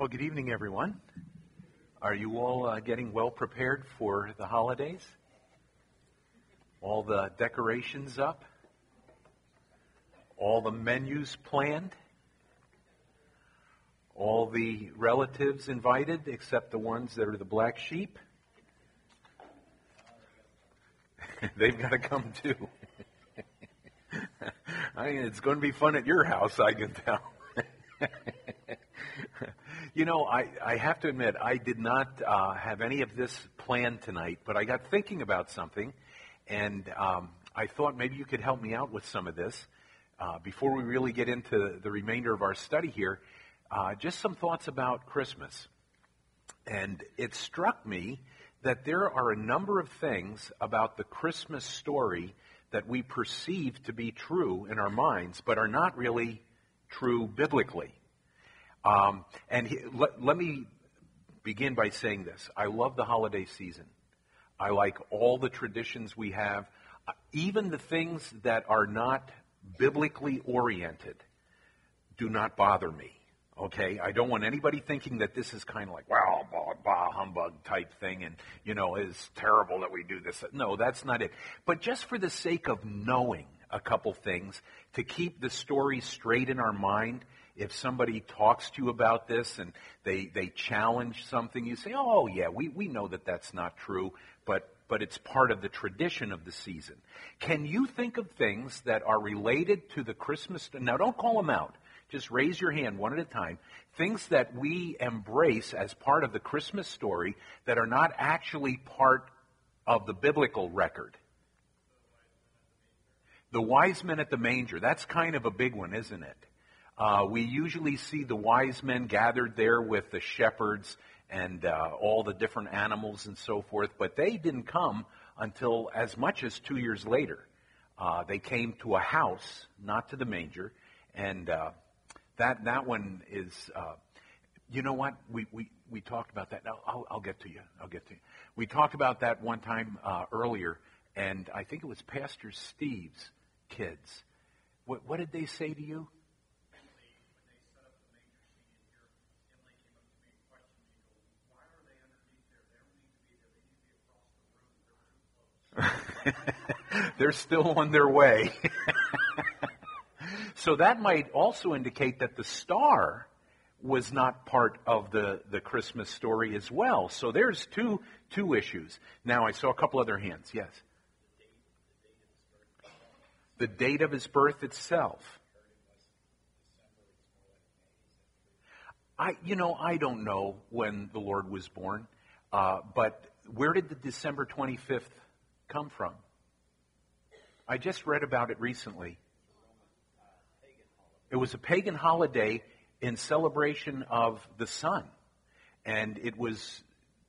Well, good evening, everyone. Are you all uh, getting well prepared for the holidays? All the decorations up? All the menus planned? All the relatives invited except the ones that are the black sheep? They've got to come too. I mean, it's going to be fun at your house, I can tell. you know, I, I have to admit, I did not uh, have any of this planned tonight, but I got thinking about something, and um, I thought maybe you could help me out with some of this. Uh, before we really get into the remainder of our study here, uh, just some thoughts about Christmas. And it struck me that there are a number of things about the Christmas story that we perceive to be true in our minds, but are not really true biblically. Um, and he, let, let me begin by saying this I love the holiday season. I like all the traditions we have, uh, even the things that are not biblically oriented do not bother me. Okay, I don't want anybody thinking that this is kind of like wow, bah, bah, humbug type thing, and you know, it's terrible that we do this. No, that's not it. But just for the sake of knowing a couple things, to keep the story straight in our mind, if somebody talks to you about this and they they challenge something, you say, "Oh yeah, we we know that that's not true, but but it's part of the tradition of the season." Can you think of things that are related to the Christmas? Now, don't call them out. Just raise your hand one at a time. Things that we embrace as part of the Christmas story that are not actually part of the biblical record. The wise men at the manger. That's kind of a big one, isn't it? Uh, we usually see the wise men gathered there with the shepherds and uh, all the different animals and so forth, but they didn't come until as much as two years later. Uh, they came to a house, not to the manger, and uh, that that one is. Uh, you know what? We, we, we talked about that. I'll, I'll get to you. I'll get to you. We talked about that one time uh, earlier, and I think it was Pastor Steve's kids. What, what did they say to you? They're still on their way. so that might also indicate that the star was not part of the, the Christmas story as well. So there's two two issues. Now I saw a couple other hands. Yes. The date of his birth itself. I, you know, I don't know when the Lord was born, uh, but where did the December 25th come from? I just read about it recently. It was a pagan holiday in celebration of the sun, and it was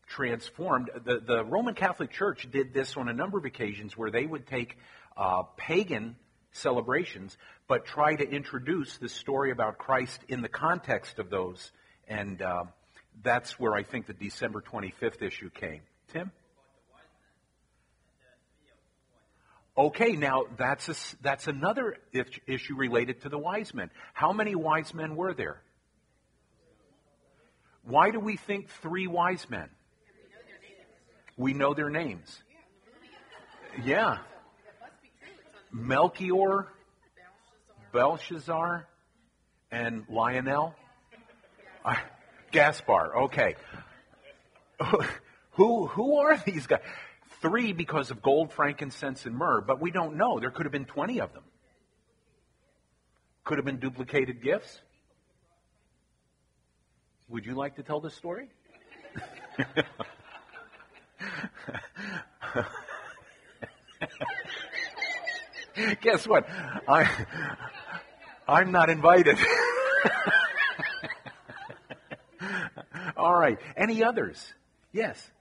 transformed. The, the Roman Catholic Church did this on a number of occasions where they would take uh, pagan celebrations but try to introduce the story about Christ in the context of those. And uh, that's where I think the December 25th issue came. Tim? Okay, now that's a, that's another issue related to the wise men. How many wise men were there? Why do we think three wise men? We know their names. Yeah. Melchior, Belshazzar, and Lionel. Gaspar. Okay. who who are these guys? Three because of gold, frankincense, and myrrh, but we don't know. There could have been 20 of them. Could have been duplicated gifts. Would you like to tell this story? Guess what? I, I'm not invited. All right. Any others? Yes.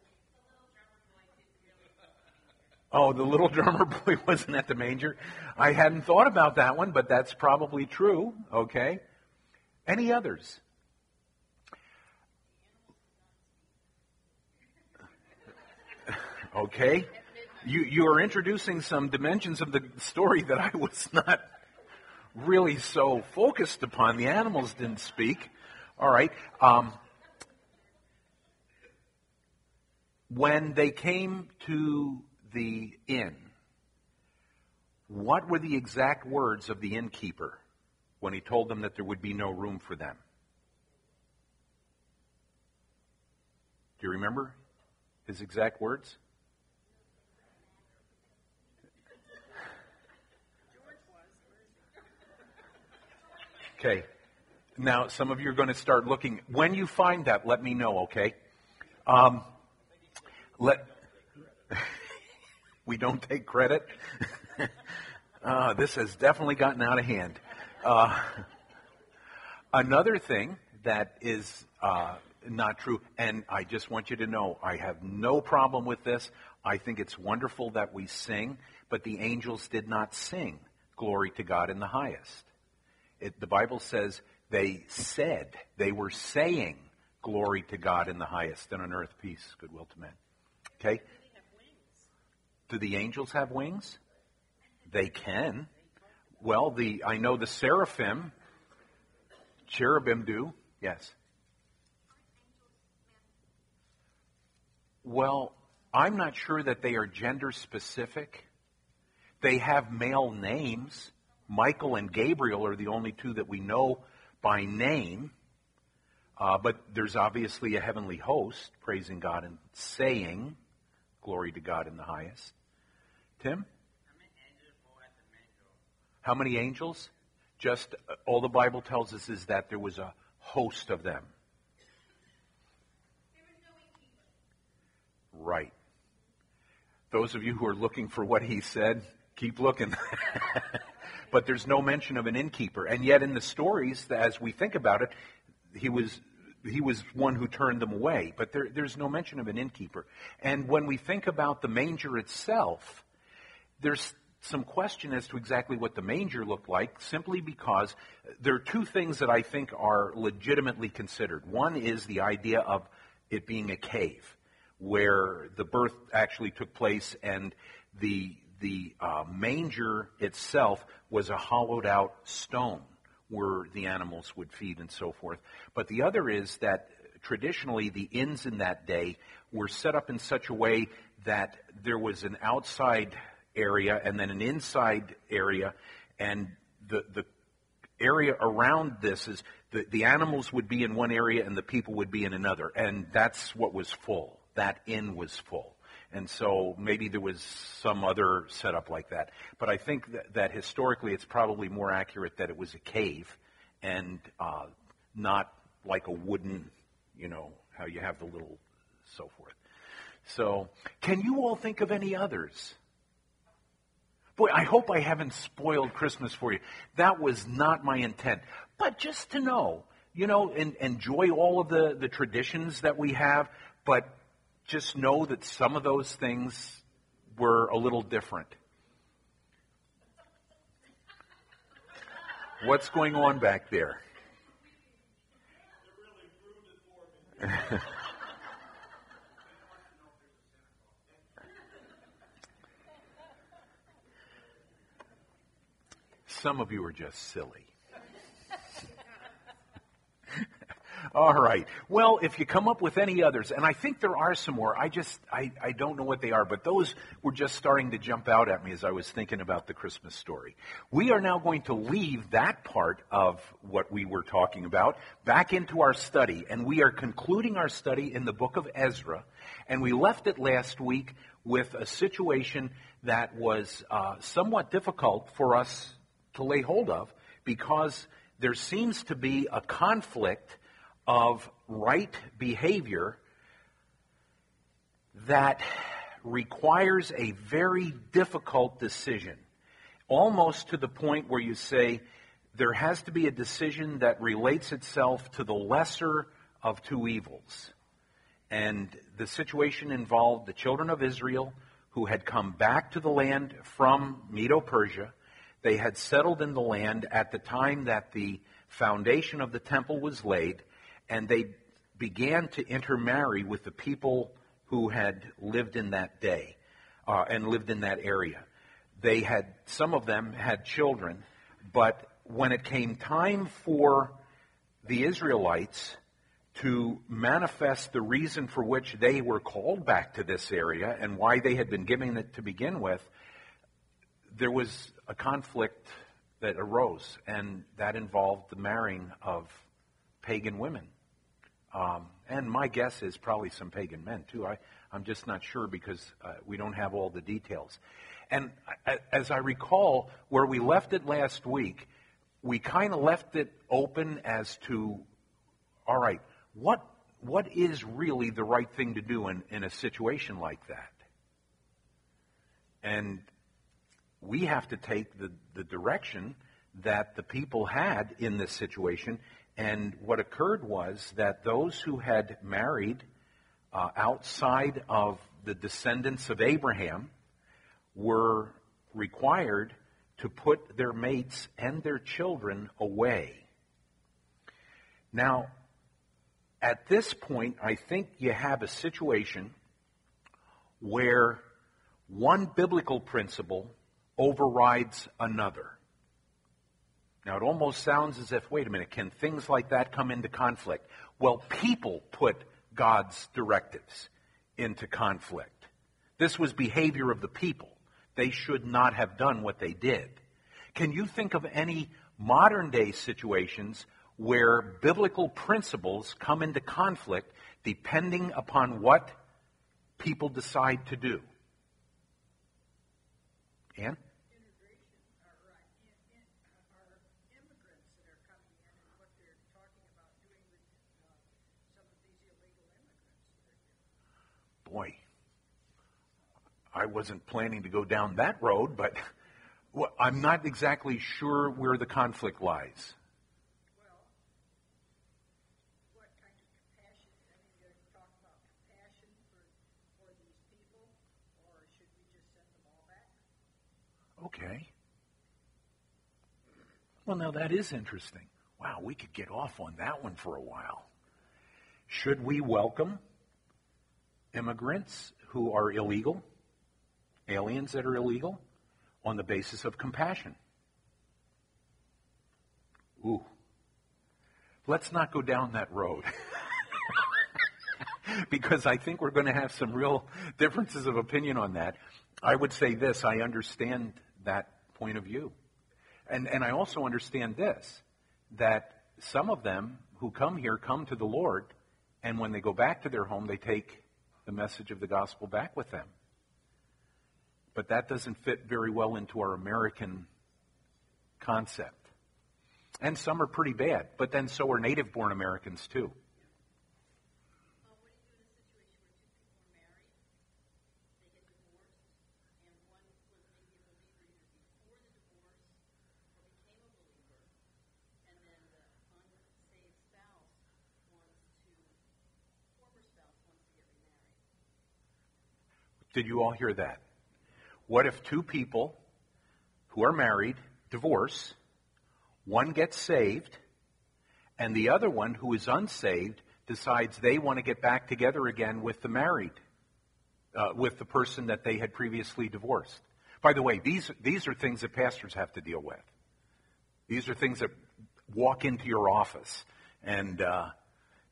Oh, the little drummer boy wasn't at the manger. I hadn't thought about that one, but that's probably true. Okay. Any others? Okay. You, you are introducing some dimensions of the story that I was not really so focused upon. The animals didn't speak. All right. Um, when they came to the inn, what were the exact words of the innkeeper when he told them that there would be no room for them? Do you remember his exact words? Okay. Now, some of you are going to start looking. When you find that, let me know, okay? Um, let we don't take credit. uh, this has definitely gotten out of hand. Uh, another thing that is uh, not true, and I just want you to know, I have no problem with this. I think it's wonderful that we sing, but the angels did not sing glory to God in the highest. It, the Bible says they said, they were saying glory to God in the highest, and on earth peace, goodwill to men. Okay? Do the angels have wings? They can. Well, the I know the seraphim, cherubim do. Yes. Well, I'm not sure that they are gender specific. They have male names. Michael and Gabriel are the only two that we know by name. Uh, but there's obviously a heavenly host praising God and saying, Glory to God in the highest. Tim? How many angels? Just uh, all the Bible tells us is that there was a host of them. Right. Those of you who are looking for what he said, keep looking. but there's no mention of an innkeeper. And yet in the stories, as we think about it, he was he was one who turned them away. But there, there's no mention of an innkeeper. And when we think about the manger itself, there's some question as to exactly what the manger looked like, simply because there are two things that I think are legitimately considered. One is the idea of it being a cave where the birth actually took place and the the uh, manger itself was a hollowed out stone where the animals would feed and so forth. But the other is that traditionally the inns in that day were set up in such a way that there was an outside area and then an inside area, and the the area around this is the, the animals would be in one area and the people would be in another, and that's what was full. That inn was full. And so maybe there was some other setup like that. But I think that, that historically it's probably more accurate that it was a cave and uh, not like a wooden, you know, how you have the little so forth. So, can you all think of any others? Boy, I hope I haven't spoiled Christmas for you. That was not my intent. But just to know, you know, and enjoy all of the, the traditions that we have, but just know that some of those things were a little different. What's going on back there? Some of you are just silly. All right. Well, if you come up with any others, and I think there are some more, I just, I, I don't know what they are, but those were just starting to jump out at me as I was thinking about the Christmas story. We are now going to leave that part of what we were talking about back into our study, and we are concluding our study in the book of Ezra, and we left it last week with a situation that was uh, somewhat difficult for us to lay hold of because there seems to be a conflict of right behavior that requires a very difficult decision, almost to the point where you say there has to be a decision that relates itself to the lesser of two evils. And the situation involved the children of Israel who had come back to the land from Medo Persia they had settled in the land at the time that the foundation of the temple was laid, and they began to intermarry with the people who had lived in that day uh, and lived in that area. They had, some of them had children, but when it came time for the Israelites to manifest the reason for which they were called back to this area and why they had been given it to begin with, there was a conflict that arose, and that involved the marrying of pagan women. Um, and my guess is probably some pagan men, too. I, I'm just not sure because uh, we don't have all the details. And as I recall, where we left it last week, we kind of left it open as to, all right, what, what is really the right thing to do in, in a situation like that? And we have to take the, the direction that the people had in this situation. And what occurred was that those who had married uh, outside of the descendants of Abraham were required to put their mates and their children away. Now, at this point, I think you have a situation where one biblical principle overrides another. Now, it almost sounds as if, wait a minute, can things like that come into conflict? Well, people put God's directives into conflict. This was behavior of the people. They should not have done what they did. Can you think of any modern day situations where biblical principles come into conflict depending upon what people decide to do? Ann? boy, I wasn't planning to go down that road, but well, I'm not exactly sure where the conflict lies. Okay. Well, now that is interesting. Wow, we could get off on that one for a while. Should we welcome immigrants who are illegal, aliens that are illegal, on the basis of compassion. Ooh. Let's not go down that road. because I think we're going to have some real differences of opinion on that. I would say this I understand that point of view. And, and I also understand this that some of them who come here come to the Lord, and when they go back to their home, they take the message of the gospel back with them. But that doesn't fit very well into our American concept. And some are pretty bad, but then so are native born Americans too. Did you all hear that? What if two people who are married divorce, one gets saved, and the other one who is unsaved decides they want to get back together again with the married, uh, with the person that they had previously divorced? By the way, these, these are things that pastors have to deal with. These are things that walk into your office, and uh,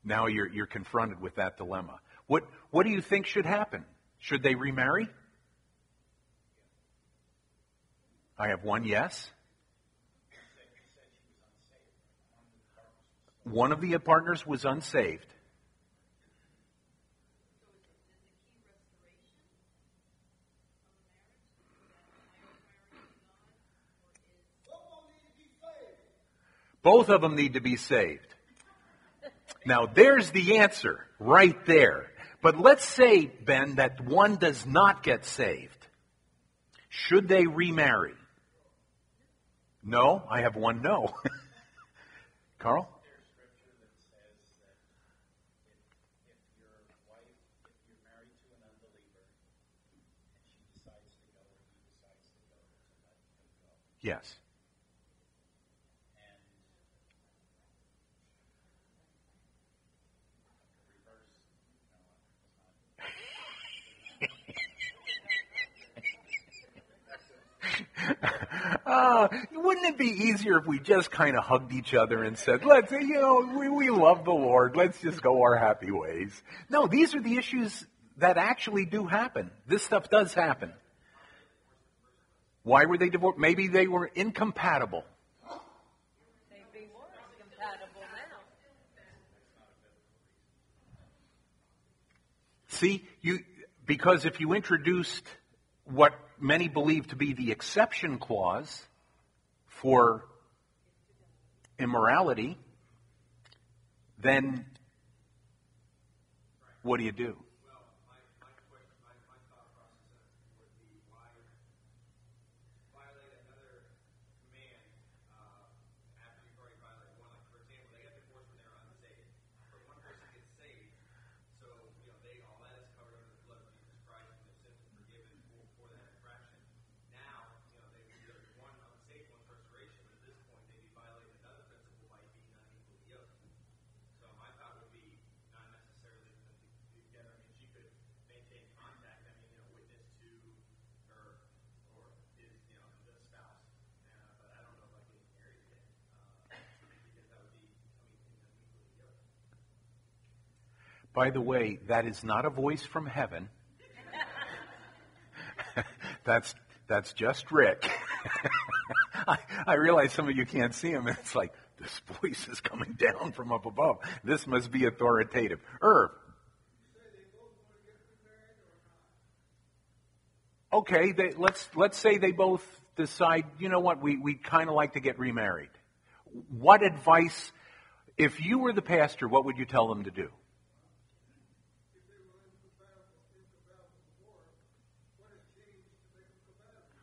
now you're, you're confronted with that dilemma. What, what do you think should happen? Should they remarry? I have one yes. One of the partners was unsaved. Both of them need to be saved. Now, there's the answer right there. But let's say, Ben, that one does not get saved. Should they remarry? No, I have one no. Carl? Yes. uh, it be easier if we just kind of hugged each other and said, let's, you know, we, we love the Lord. Let's just go our happy ways. No, these are the issues that actually do happen. This stuff does happen. Why were they divorced? Maybe they were incompatible. See, you, because if you introduced what many believe to be the exception clause for immorality, then what do you do? By the way, that is not a voice from heaven. that's, that's just Rick. I, I realize some of you can't see him, and it's like, this voice is coming down from up above. This must be authoritative. Irv. Okay, they, let's, let's say they both decide, you know what, we, we kind of like to get remarried. What advice, if you were the pastor, what would you tell them to do?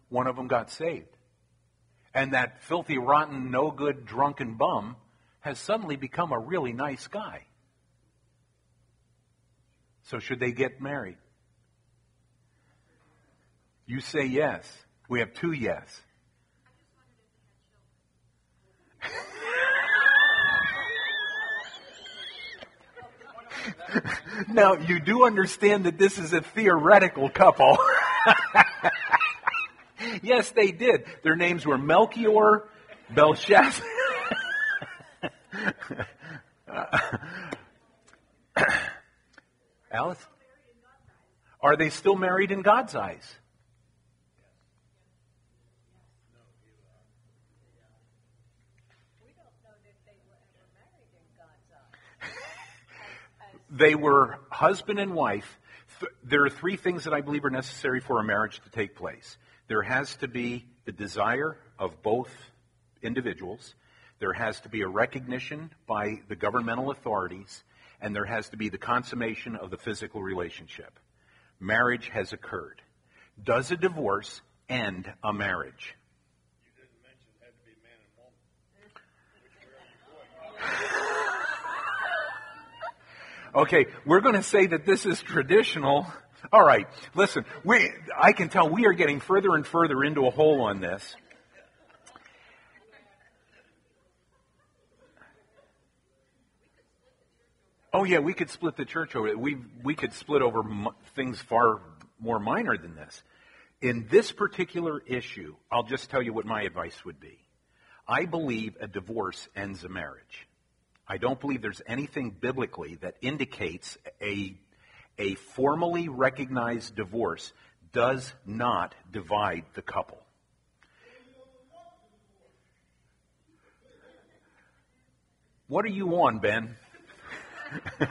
One of them got saved. And that filthy, rotten, no good, drunken bum has suddenly become a really nice guy. So, should they get married? You say yes. We have two yes. now, you do understand that this is a theoretical couple. Yes, they did. Their names were Melchior, Belshazzar. Alice? Are they still married in God's eyes? they were husband and wife. There are three things that I believe are necessary for a marriage to take place. There has to be the desire of both individuals. There has to be a recognition by the governmental authorities, and there has to be the consummation of the physical relationship. Marriage has occurred. Does a divorce end a marriage? okay, we're going to say that this is traditional all right, listen, we, I can tell we are getting further and further into a hole on this. Oh yeah, we could split the church over. We we could split over m- things far more minor than this. In this particular issue, I'll just tell you what my advice would be. I believe a divorce ends a marriage. I don't believe there's anything biblically that indicates a a formally recognized divorce does not divide the couple. What are you on, Ben?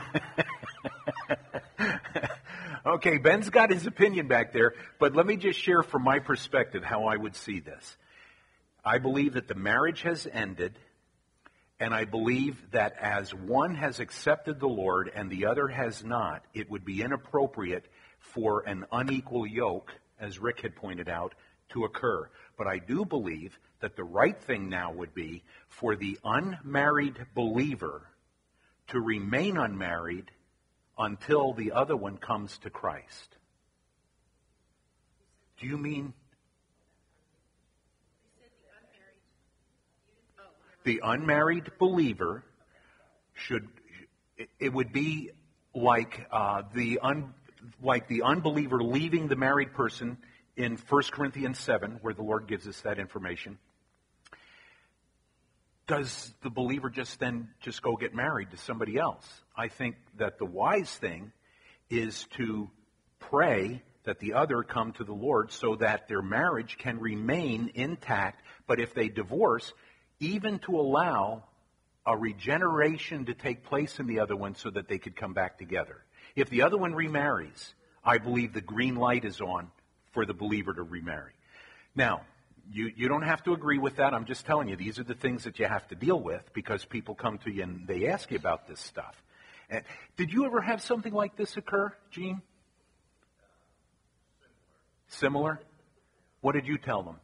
okay, Ben's got his opinion back there, but let me just share from my perspective how I would see this. I believe that the marriage has ended and I believe that as one has accepted the Lord and the other has not, it would be inappropriate for an unequal yoke, as Rick had pointed out, to occur. But I do believe that the right thing now would be for the unmarried believer to remain unmarried until the other one comes to Christ. Do you mean the unmarried believer should it would be like uh, the un, like the unbeliever leaving the married person in 1 Corinthians 7, where the Lord gives us that information. does the believer just then just go get married to somebody else? I think that the wise thing is to pray that the other come to the Lord so that their marriage can remain intact. But if they divorce, even to allow a regeneration to take place in the other one so that they could come back together. If the other one remarries, I believe the green light is on for the believer to remarry. Now, you, you don't have to agree with that. I'm just telling you, these are the things that you have to deal with because people come to you and they ask you about this stuff. And did you ever have something like this occur, Gene? Similar? What did you tell them?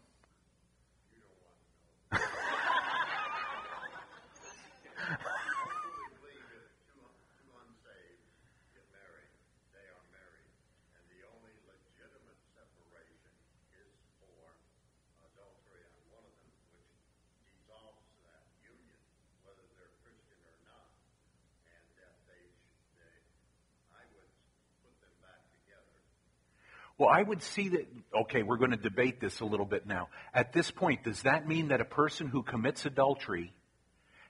Well, I would see that, okay, we're going to debate this a little bit now. At this point, does that mean that a person who commits adultery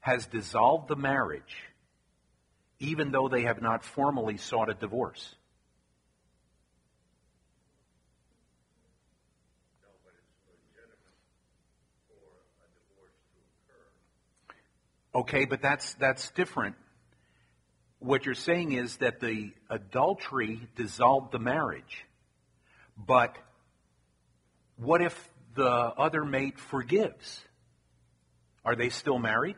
has dissolved the marriage even though they have not formally sought a divorce? Okay, but that's that's different. What you're saying is that the adultery dissolved the marriage. But what if the other mate forgives? Are they still married?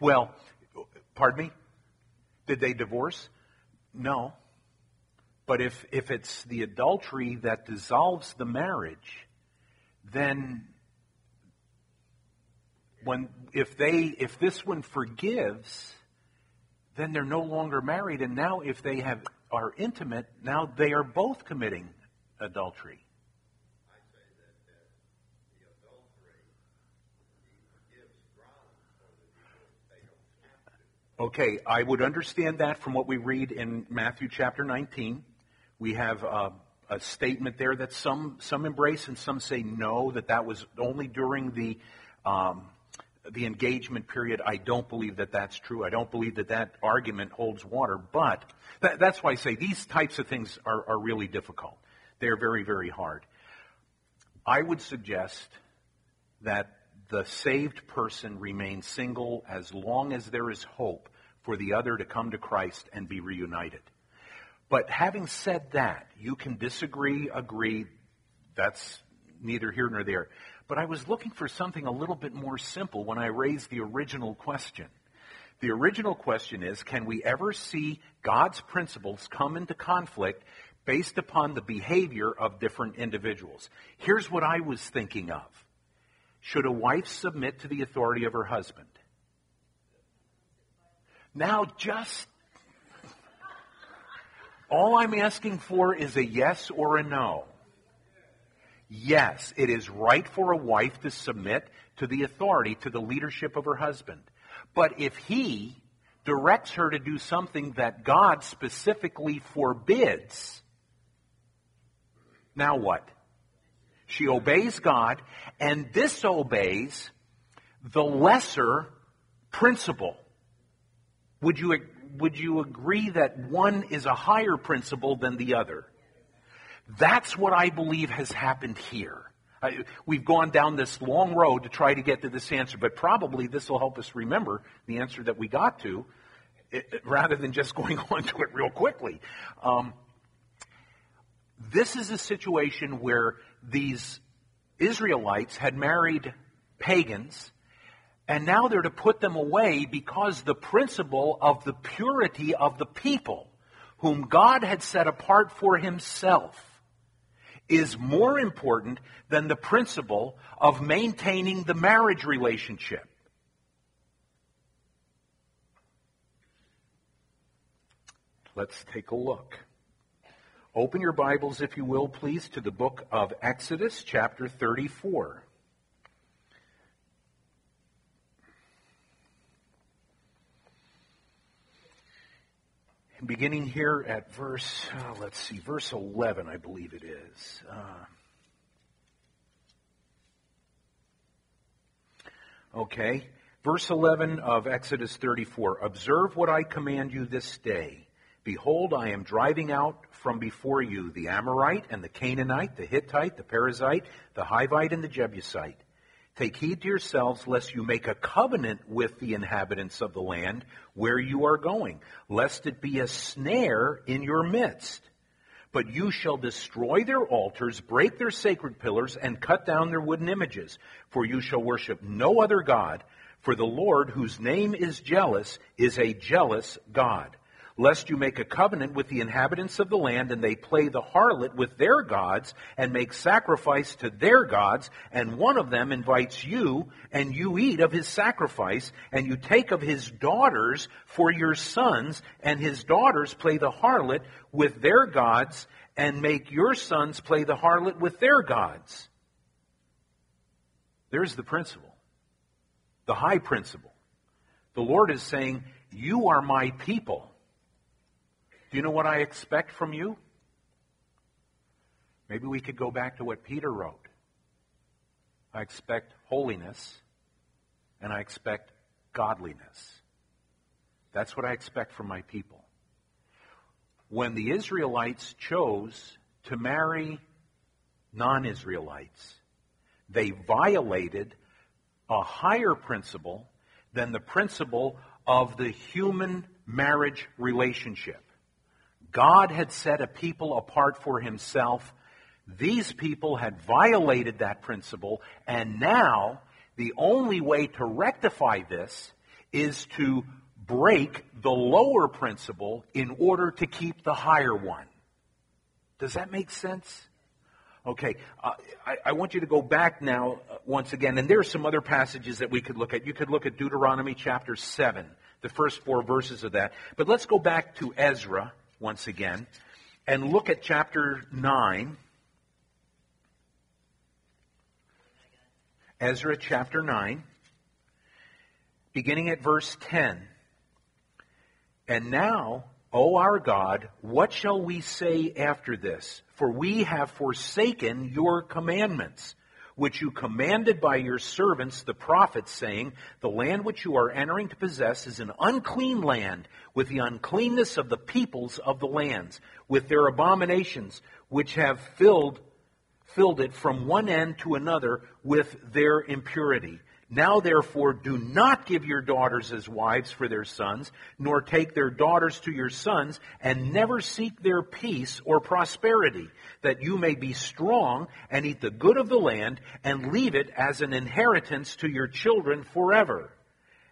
Well, pardon me? Did they divorce? No. But if, if it's the adultery that dissolves the marriage, then when if they if this one forgives, then they're no longer married. And now, if they have are intimate, now they are both committing adultery. Okay, I would understand that from what we read in Matthew chapter 19. We have uh, a statement there that some some embrace and some say no, that that was only during the um, the engagement period, I don't believe that that's true. I don't believe that that argument holds water. But that, that's why I say these types of things are, are really difficult. They're very, very hard. I would suggest that the saved person remains single as long as there is hope for the other to come to Christ and be reunited. But having said that, you can disagree, agree, that's neither here nor there. But I was looking for something a little bit more simple when I raised the original question. The original question is can we ever see God's principles come into conflict based upon the behavior of different individuals? Here's what I was thinking of Should a wife submit to the authority of her husband? Now, just all I'm asking for is a yes or a no. Yes, it is right for a wife to submit to the authority, to the leadership of her husband. But if he directs her to do something that God specifically forbids, now what? She obeys God and disobeys the lesser principle. Would you, would you agree that one is a higher principle than the other? That's what I believe has happened here. I, we've gone down this long road to try to get to this answer, but probably this will help us remember the answer that we got to it, rather than just going on to it real quickly. Um, this is a situation where these Israelites had married pagans, and now they're to put them away because the principle of the purity of the people whom God had set apart for himself is more important than the principle of maintaining the marriage relationship. Let's take a look. Open your Bibles, if you will, please, to the book of Exodus, chapter 34. Beginning here at verse, uh, let's see, verse 11, I believe it is. Uh, okay. Verse 11 of Exodus 34 Observe what I command you this day. Behold, I am driving out from before you the Amorite and the Canaanite, the Hittite, the Perizzite, the Hivite, and the Jebusite. Take heed to yourselves lest you make a covenant with the inhabitants of the land where you are going, lest it be a snare in your midst. But you shall destroy their altars, break their sacred pillars, and cut down their wooden images. For you shall worship no other God, for the Lord, whose name is jealous, is a jealous God lest you make a covenant with the inhabitants of the land and they play the harlot with their gods and make sacrifice to their gods, and one of them invites you, and you eat of his sacrifice, and you take of his daughters for your sons, and his daughters play the harlot with their gods, and make your sons play the harlot with their gods. There's the principle, the high principle. The Lord is saying, You are my people. Do you know what I expect from you? Maybe we could go back to what Peter wrote. I expect holiness and I expect godliness. That's what I expect from my people. When the Israelites chose to marry non Israelites, they violated a higher principle than the principle of the human marriage relationship. God had set a people apart for himself. These people had violated that principle, and now the only way to rectify this is to break the lower principle in order to keep the higher one. Does that make sense? Okay, uh, I, I, want you to go back now uh, once again, and there are some other passages that we could look at. You could look at Deuteronomy chapter 7, the first four verses of that. But let's go back to Ezra once again and look at chapter 9. Ezra chapter 9, beginning at verse 10. And now, O our God, what shall we say after this? For we have forsaken your commandments which you commanded by your servants the prophets, saying, The land which you are entering to possess is an unclean land, with the uncleanness of the peoples of the lands, with their abominations, which have filled filled it from one end to another with their impurity. Now, therefore, do not give your daughters as wives for their sons, nor take their daughters to your sons, and never seek their peace or prosperity, that you may be strong and eat the good of the land, and leave it as an inheritance to your children forever.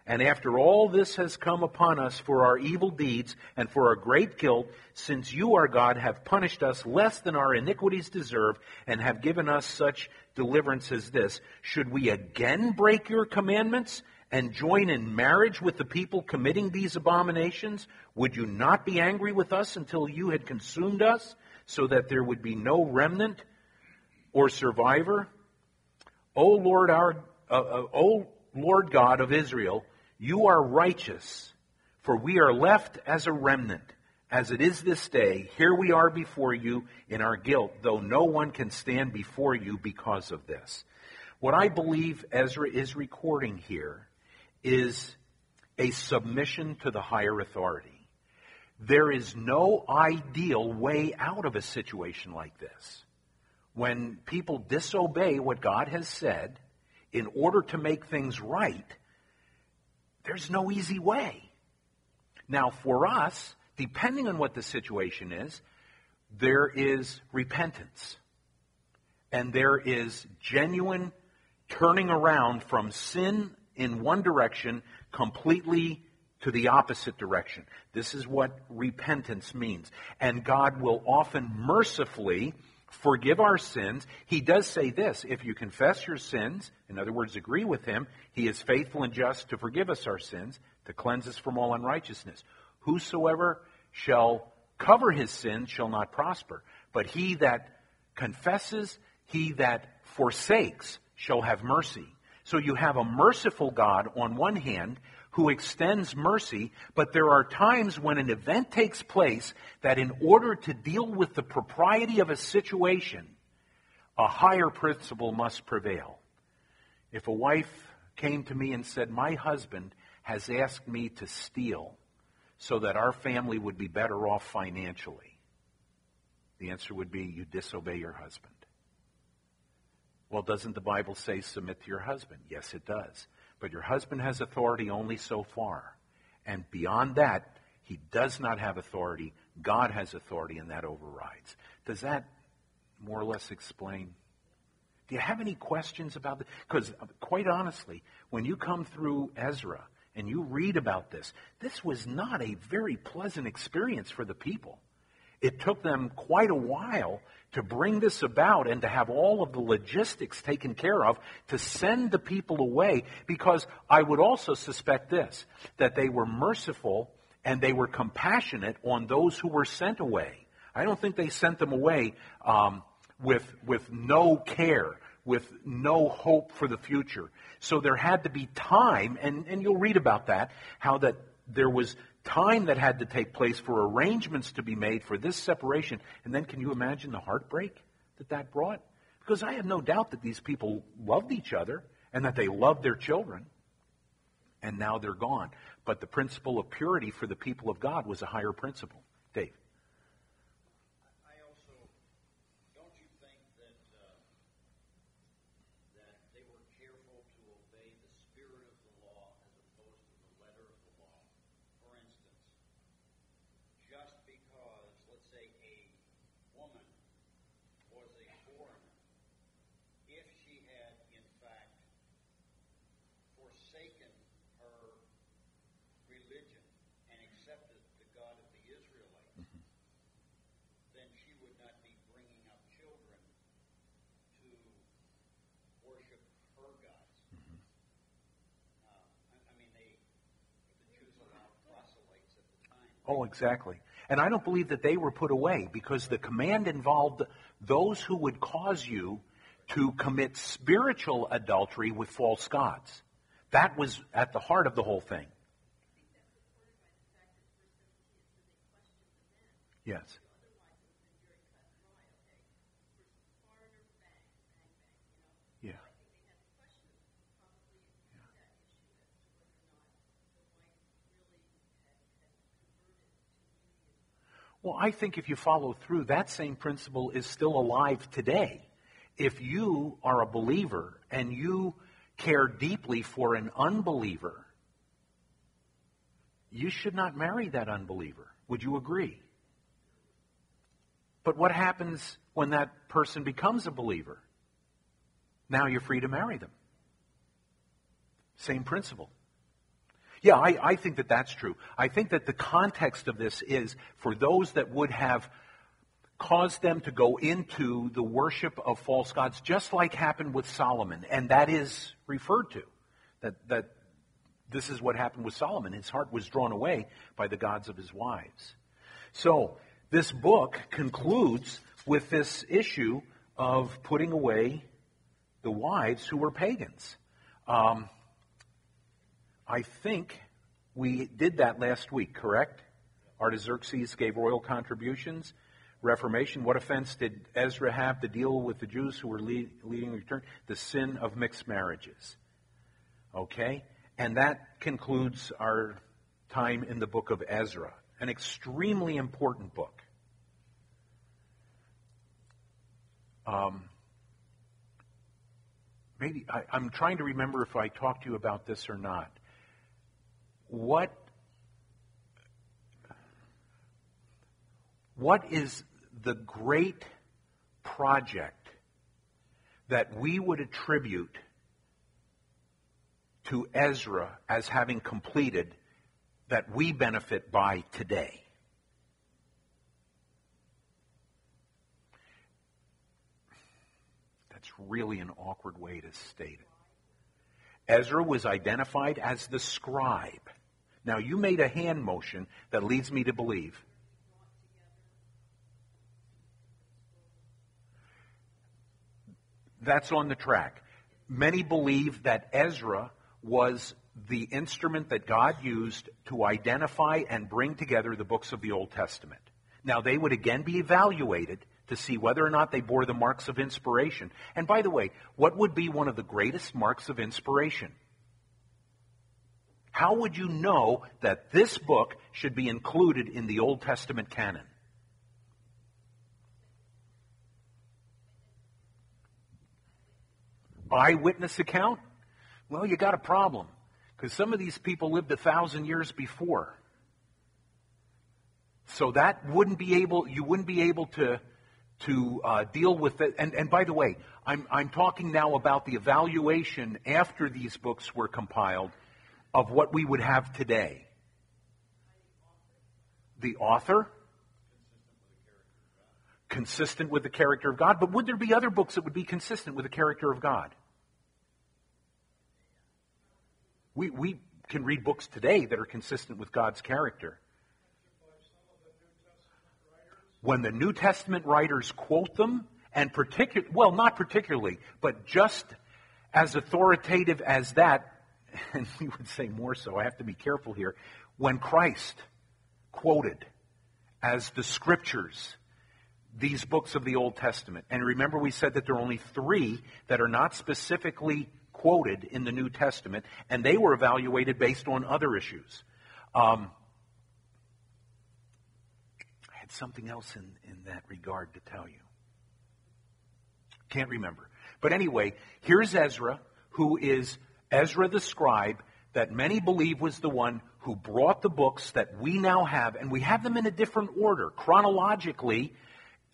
And after all this has come upon us for our evil deeds and for our great guilt, since you, our God, have punished us less than our iniquities deserve and have given us such deliverance as this, should we again break your commandments and join in marriage with the people committing these abominations? Would you not be angry with us until you had consumed us so that there would be no remnant or survivor? O Lord, our, uh, uh, O Lord God of Israel, you are righteous, for we are left as a remnant. As it is this day, here we are before you in our guilt, though no one can stand before you because of this. What I believe Ezra is recording here is a submission to the higher authority. There is no ideal way out of a situation like this. When people disobey what God has said in order to make things right, there's no easy way. Now, for us, depending on what the situation is, there is repentance. And there is genuine turning around from sin in one direction completely to the opposite direction. This is what repentance means. And God will often mercifully forgive our sins. He does say this if you confess your sins, in other words, agree with Him, He is faithful and just to forgive us our sins, to cleanse us from all unrighteousness. Whosoever shall cover his sins shall not prosper, but he that confesses, he that forsakes, shall have mercy. So you have a merciful God on one hand who extends mercy, but there are times when an event takes place that in order to deal with the propriety of a situation, a higher principle must prevail. If a wife came to me and said, My husband has asked me to steal so that our family would be better off financially, the answer would be, You disobey your husband. Well, doesn't the Bible say submit to your husband? Yes, it does. But your husband has authority only so far. And beyond that, he does not have authority. God has authority, and that overrides. Does that more or less explain? Do you have any questions about this? Because, uh, quite honestly, when you come through Ezra and you read about this, this was not a very pleasant experience for the people. It took them quite a while to bring this about and to have all of the logistics taken care of to send the people away because I would also suspect this that they were merciful and they were compassionate on those who were sent away. I don't think they sent them away um, with, with no care, with no hope for the future. So there had to be time, and, and you'll read about that, how that there was time that had to take place for arrangements to be made for this separation. And then can you imagine the heartbreak that that brought? Because I have no doubt that these people loved each other and that they loved their children. And now they're gone. But the principle of purity for the people of God was a higher principle. Dave. Oh, exactly. And I don't believe that they were put away because the command involved those who would cause you to commit spiritual adultery with false gods. That was at the heart of the whole thing. Yes. Well, I think if you follow through, that same principle is still alive today. If you are a believer and you care deeply for an unbeliever, you should not marry that unbeliever. Would you agree? But what happens when that person becomes a believer? Now you're free to marry them. Same principle. Yeah, I, I think that that's true. I think that the context of this is for those that would have caused them to go into the worship of false gods, just like happened with Solomon, and that is referred to. That, that this is what happened with Solomon. His heart was drawn away by the gods of his wives. So, this book concludes with this issue of putting away the wives who were pagans. Um, I think we did that last week, correct? Artaxerxes gave royal contributions. Reformation, what offense did Ezra have to deal with the Jews who were lead, leading the return? The sin of mixed marriages. Okay? And that concludes our time in the book of Ezra, an extremely important book. Um, maybe I, I'm trying to remember if I talked to you about this or not what what is the great project that we would attribute to Ezra as having completed that we benefit by today? That's really an awkward way to state it. Ezra was identified as the scribe. Now, you made a hand motion that leads me to believe. That's on the track. many believe that Ezra was the instrument that God used to identify and bring together the books of the Old Testament. Now, they would again be evaluated to see whether or not they bore the marks of inspiration. And by the way, what would be one of the greatest marks of inspiration? How would you know that this book should be included in the Old Testament canon? Eyewitness account? Well, you got a problem. Because some of these people lived a thousand years before. So that wouldn't be able, you wouldn't be able to, to uh, deal with it. And, and by the way, I'm, I'm talking now about the evaluation after these books were compiled of what we would have today. The author? Consistent with the character of God. But would there be other books that would be consistent with the character of God? We, we can read books today that are consistent with God's character. When the New Testament writers quote them, and particular, well, not particularly, but just as authoritative as that, and we would say more so, I have to be careful here, when Christ quoted as the scriptures these books of the Old Testament. And remember, we said that there are only three that are not specifically quoted in the New Testament, and they were evaluated based on other issues. Um, I had something else in, in that regard to tell you. Can't remember. But anyway, here's Ezra, who is Ezra the scribe, that many believe was the one who brought the books that we now have, and we have them in a different order. Chronologically,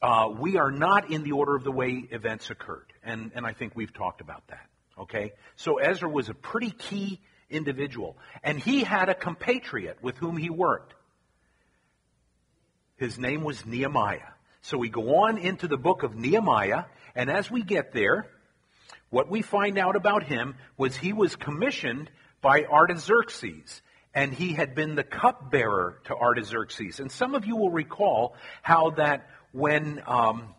uh, we are not in the order of the way events occurred. And, and I think we've talked about that. Okay? So Ezra was a pretty key individual. And he had a compatriot with whom he worked. His name was Nehemiah. So we go on into the book of Nehemiah, and as we get there, what we find out about him was he was commissioned by Artaxerxes, and he had been the cupbearer to Artaxerxes. And some of you will recall how that when um,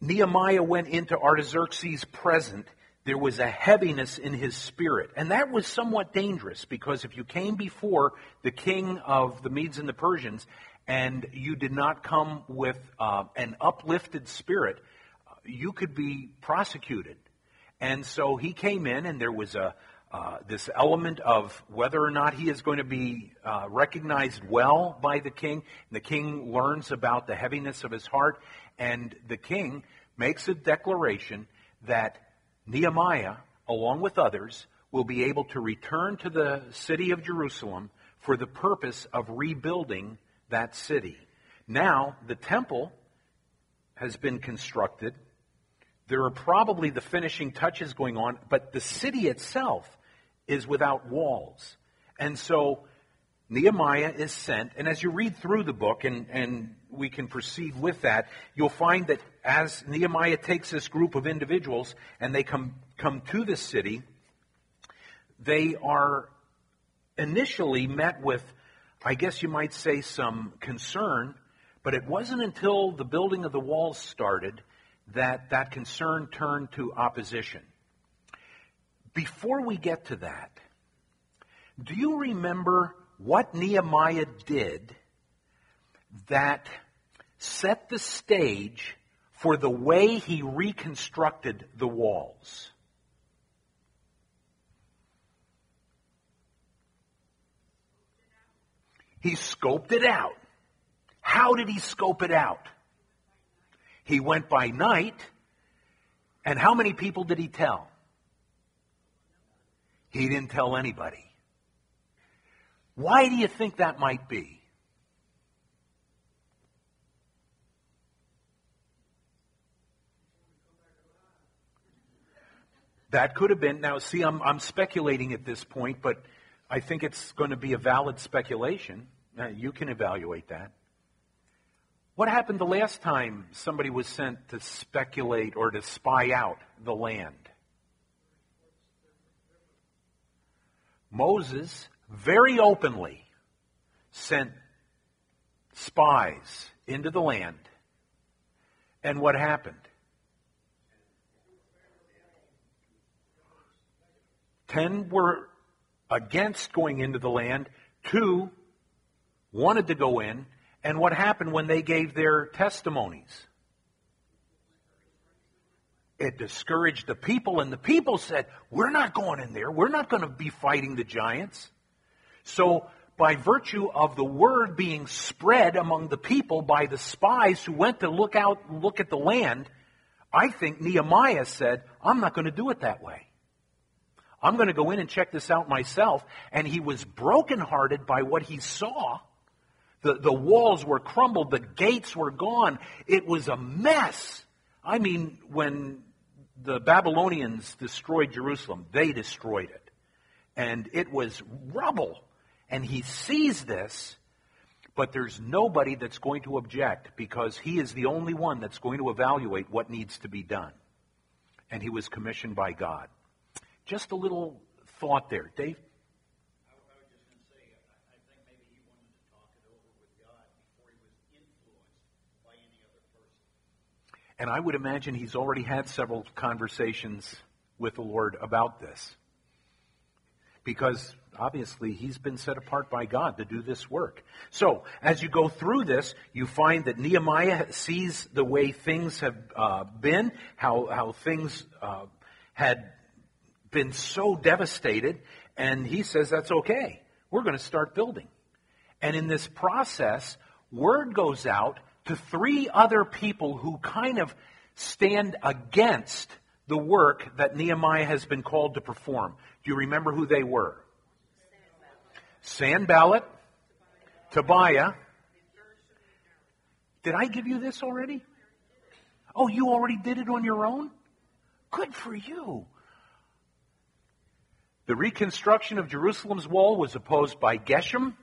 Nehemiah went into Artaxerxes' present, there was a heaviness in his spirit. And that was somewhat dangerous because if you came before the king of the Medes and the Persians and you did not come with uh, an uplifted spirit, you could be prosecuted. And so he came in, and there was a uh, this element of whether or not he is going to be uh, recognized well by the king. The king learns about the heaviness of his heart, and the king makes a declaration that Nehemiah, along with others, will be able to return to the city of Jerusalem for the purpose of rebuilding that city. Now, the temple has been constructed. There are probably the finishing touches going on, but the city itself is without walls. And so Nehemiah is sent, and as you read through the book, and, and we can proceed with that, you'll find that as Nehemiah takes this group of individuals and they come, come to the city, they are initially met with, I guess you might say, some concern, but it wasn't until the building of the walls started that that concern turned to opposition. Before we get to that, do you remember what Nehemiah did that set the stage for the way he reconstructed the walls. He scoped it out. How did he scope it out? He went by night, and how many people did he tell? He didn't tell anybody. Why do you think that might be? That could have been. Now, see, I'm, I'm speculating at this point, but I think it's going to be a valid speculation. Uh, you can evaluate that. What happened the last time somebody was sent to speculate or to spy out the land? Moses very openly sent spies into the land. And what happened? Ten were against going into the land, two wanted to go in, and what happened when they gave their testimonies? It discouraged the people, and the people said, We're not going in there. We're not going to be fighting the giants. So, by virtue of the word being spread among the people by the spies who went to look out, look at the land, I think Nehemiah said, I'm not going to do it that way. I'm going to go in and check this out myself. And he was brokenhearted by what he saw. The, the walls were crumbled. The gates were gone. It was a mess. I mean, when the Babylonians destroyed Jerusalem, they destroyed it. And it was rubble. And he sees this, but there's nobody that's going to object because he is the only one that's going to evaluate what needs to be done. And he was commissioned by God. Just a little thought there. Dave? And I would imagine he's already had several conversations with the Lord about this. Because obviously he's been set apart by God to do this work. So, as you go through this, you find that Nehemiah sees the way things have uh, been, how, how things uh, had been so devastated, and he says that's okay. We're going to start building. And in this process, word goes out to three other people who kind of stand against the work that Nehemiah has been called to perform. Do you remember who they were? Sanballat, Tobiah. Did I give you this already? Oh, you already did it on your own? Good for you. The reconstruction of Jerusalem's wall was opposed by Geshem,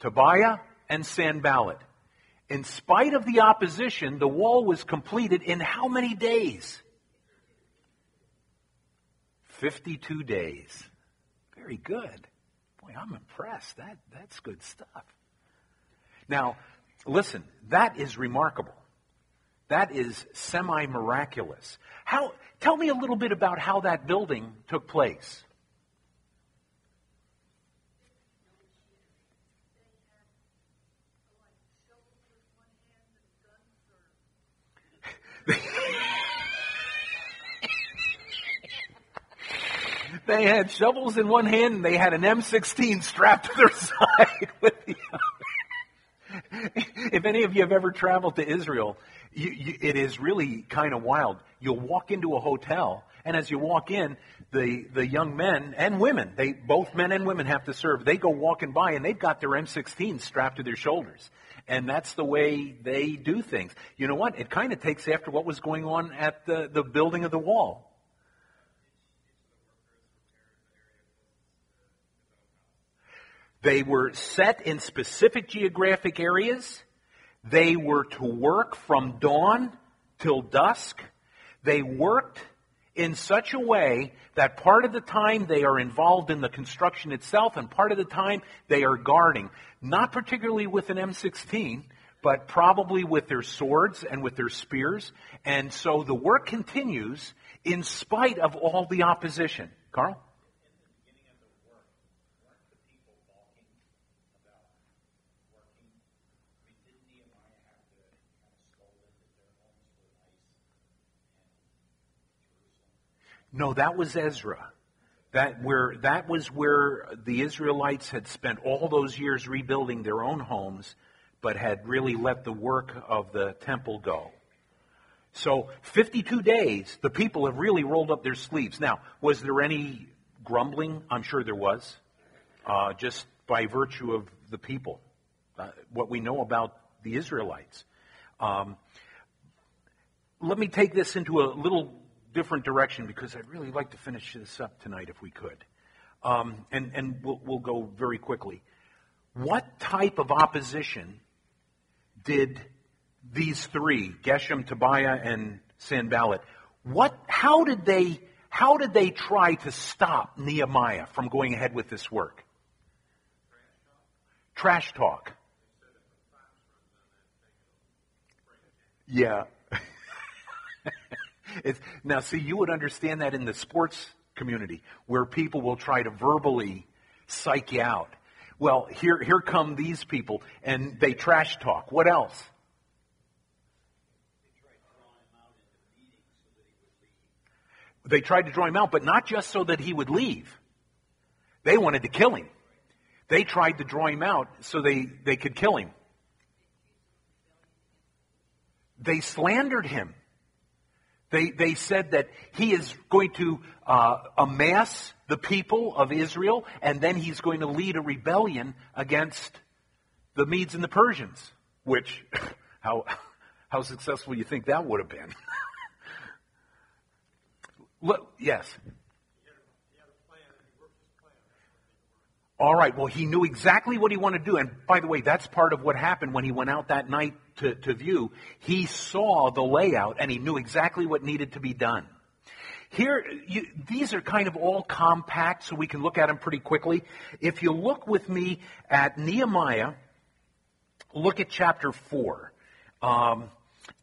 Tobiah, and Sanballat. In spite of the opposition, the wall was completed in how many days? 52 days. Very good. Boy, I'm impressed. That, that's good stuff. Now, listen, that is remarkable. That is semi miraculous. How, tell me a little bit about how that building took place. they had shovels in one hand and they had an M16 strapped to their side with the other. if any of you have ever traveled to Israel, you, you, it is really kind of wild. You'll walk into a hotel, and as you walk in, the, the young men and women, they both men and women have to serve. They go walking by, and they've got their M16 strapped to their shoulders, and that's the way they do things. You know what? It kind of takes after what was going on at the, the building of the wall. They were set in specific geographic areas. They were to work from dawn till dusk. They worked in such a way that part of the time they are involved in the construction itself and part of the time they are guarding. Not particularly with an M16, but probably with their swords and with their spears. And so the work continues in spite of all the opposition. Carl? No, that was Ezra. That where that was where the Israelites had spent all those years rebuilding their own homes, but had really let the work of the temple go. So 52 days, the people have really rolled up their sleeves. Now, was there any grumbling? I'm sure there was, uh, just by virtue of the people, uh, what we know about the Israelites. Um, let me take this into a little different direction because I'd really like to finish this up tonight if we could. Um, and and we'll, we'll go very quickly. What type of opposition did these three, Geshem, Tobiah, and Sanballat, what, how did they, how did they try to stop Nehemiah from going ahead with this work? Trash talk. Yeah. It's, now, see, you would understand that in the sports community where people will try to verbally psych you out. Well, here, here come these people, and they trash talk. What else? They tried to draw him out, but not just so that he would leave. They wanted to kill him. They tried to draw him out so they, they could kill him. They slandered him. They, they said that he is going to uh, amass the people of Israel, and then he's going to lead a rebellion against the Medes and the Persians. Which, how, how successful you think that would have been? Look, yes. All right, well, he knew exactly what he wanted to do. And by the way, that's part of what happened when he went out that night to, to view. He saw the layout and he knew exactly what needed to be done. Here, you, these are kind of all compact, so we can look at them pretty quickly. If you look with me at Nehemiah, look at chapter 4. Um,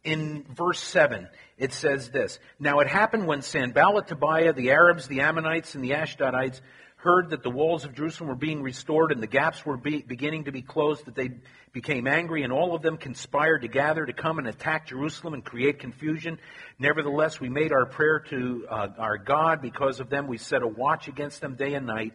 in verse 7, it says this Now it happened when Sanballat, Tobiah, the Arabs, the Ammonites, and the Ashdodites heard that the walls of Jerusalem were being restored and the gaps were be, beginning to be closed, that they became angry, and all of them conspired to gather to come and attack Jerusalem and create confusion. Nevertheless, we made our prayer to uh, our God. Because of them, we set a watch against them day and night.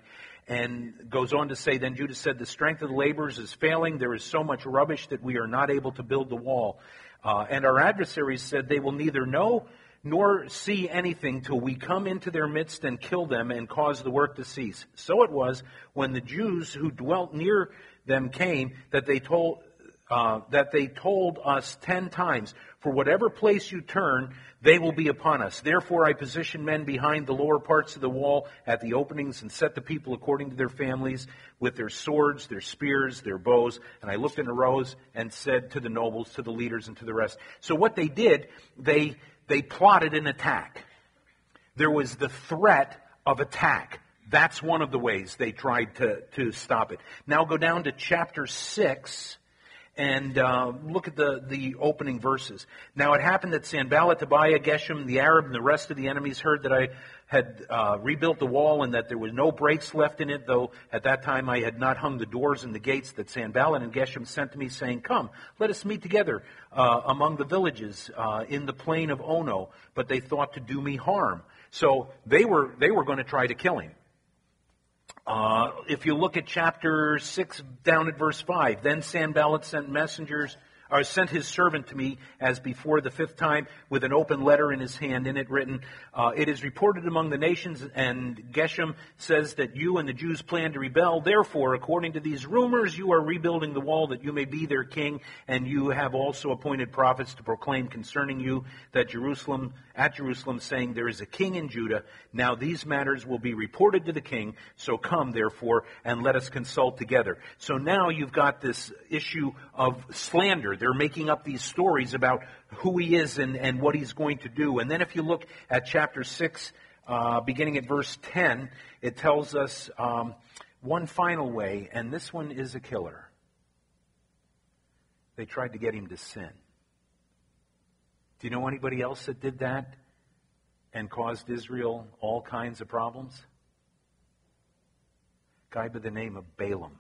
And goes on to say, Then Judah said, The strength of the laborers is failing. There is so much rubbish that we are not able to build the wall. Uh, and our adversaries said, They will neither know nor see anything till we come into their midst and kill them and cause the work to cease. So it was when the Jews who dwelt near them came that they told uh, that they told us ten times, For whatever place you turn, they will be upon us. Therefore, I positioned men behind the lower parts of the wall at the openings and set the people according to their families with their swords, their spears, their bows. And I looked in the rows and said to the nobles, to the leaders, and to the rest. So what they did, they they plotted an attack. There was the threat of attack. That's one of the ways they tried to, to stop it. Now go down to chapter 6 and uh, look at the, the opening verses. Now it happened that Sanballat, Tobiah, Geshem, the Arab, and the rest of the enemies heard that I had uh, rebuilt the wall and that there was no breaks left in it, though at that time I had not hung the doors and the gates that Sanballat and Geshem sent to me, saying, Come, let us meet together uh, among the villages uh, in the plain of Ono. But they thought to do me harm. So they were, they were going to try to kill him. Uh, if you look at chapter 6, down at verse 5, then Sanballat sent messengers or sent his servant to me as before the fifth time with an open letter in his hand in it written, uh, It is reported among the nations, and Geshem says that you and the Jews plan to rebel. Therefore, according to these rumors, you are rebuilding the wall that you may be their king, and you have also appointed prophets to proclaim concerning you that Jerusalem, at Jerusalem, saying, There is a king in Judah. Now these matters will be reported to the king. So come, therefore, and let us consult together. So now you've got this issue of slander they're making up these stories about who he is and, and what he's going to do. And then if you look at chapter 6, uh, beginning at verse 10, it tells us um, one final way, and this one is a killer. They tried to get him to sin. Do you know anybody else that did that and caused Israel all kinds of problems? A guy by the name of Balaam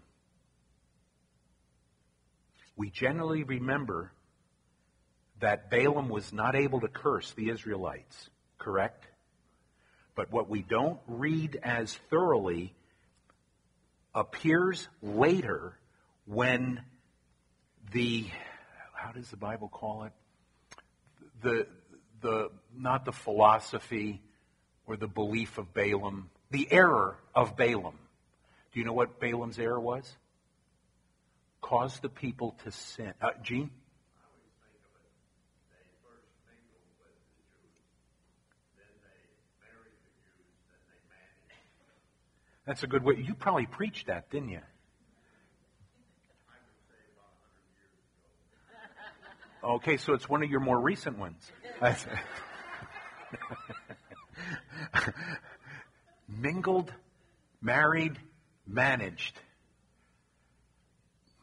we generally remember that Balaam was not able to curse the Israelites, correct? But what we don't read as thoroughly appears later when the how does the Bible call it? The the not the philosophy or the belief of Balaam, the error of Balaam. Do you know what Balaam's error was? Cause the people to sin. Uh, Gene? That's a good way. You probably preached that, didn't you? Okay, so it's one of your more recent ones. Mingled, married, managed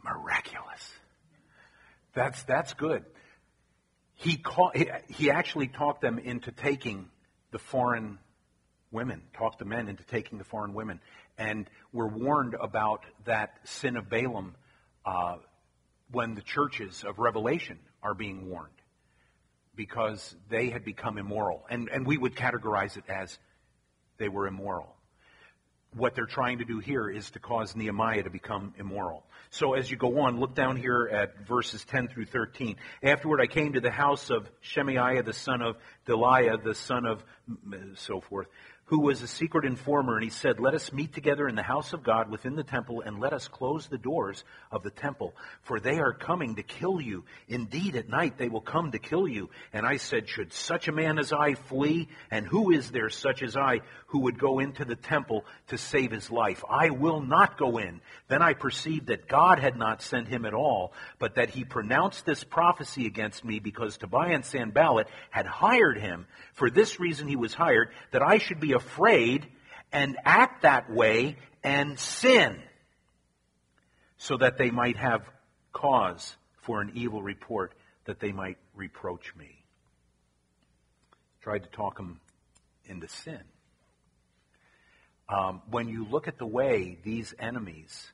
miraculous. That's, that's good. He, call, he, actually talked them into taking the foreign women, talk the men into taking the foreign women. And we're warned about that sin of Balaam uh, when the churches of Revelation are being warned because they had become immoral. And, and we would categorize it as they were immoral what they're trying to do here is to cause Nehemiah to become immoral. So as you go on, look down here at verses 10 through 13. Afterward, I came to the house of Shemaiah, the son of Delaiah, the son of so forth, who was a secret informer, and he said, Let us meet together in the house of God within the temple, and let us close the doors of the temple, for they are coming to kill you. Indeed, at night they will come to kill you. And I said, Should such a man as I flee? And who is there such as I who would go into the temple to save his life? I will not go in. Then I perceived that God had not sent him at all, but that he pronounced this prophecy against me because Tobiah and Sanballat had hired him. For this reason he was hired, that I should be afraid and act that way and sin so that they might have cause for an evil report, that they might reproach me. Tried to talk them into sin. Um, when you look at the way these enemies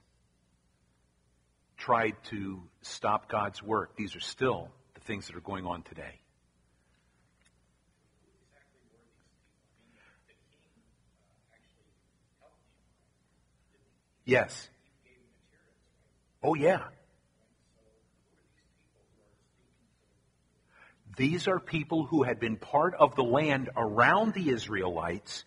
tried to stop God's work, these are still the things that are going on today. Yes. Oh, yeah. These are people who had been part of the land around the Israelites.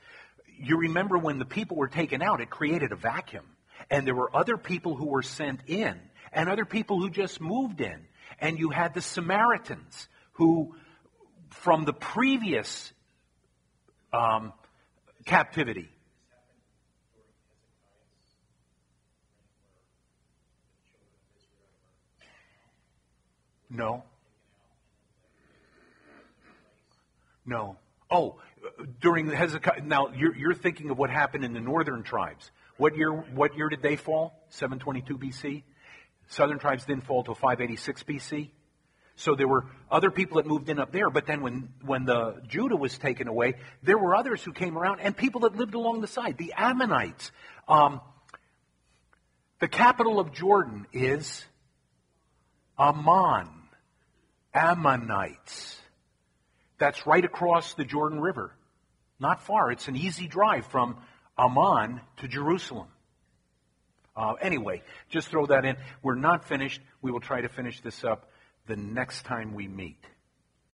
You remember when the people were taken out, it created a vacuum. And there were other people who were sent in, and other people who just moved in. And you had the Samaritans, who, from the previous um, captivity, No. No. Oh, during the Hezekiah. Now you're, you're thinking of what happened in the northern tribes. What year? What year did they fall? 722 BC. Southern tribes didn't fall till 586 BC. So there were other people that moved in up there, but then when, when the Judah was taken away, there were others who came around and people that lived along the side, the Ammonites. Um, the capital of Jordan is Amman. Ammonites. That's right across the Jordan River. Not far. It's an easy drive from Amman to Jerusalem. Uh, anyway, just throw that in. We're not finished. We will try to finish this up the next time we meet.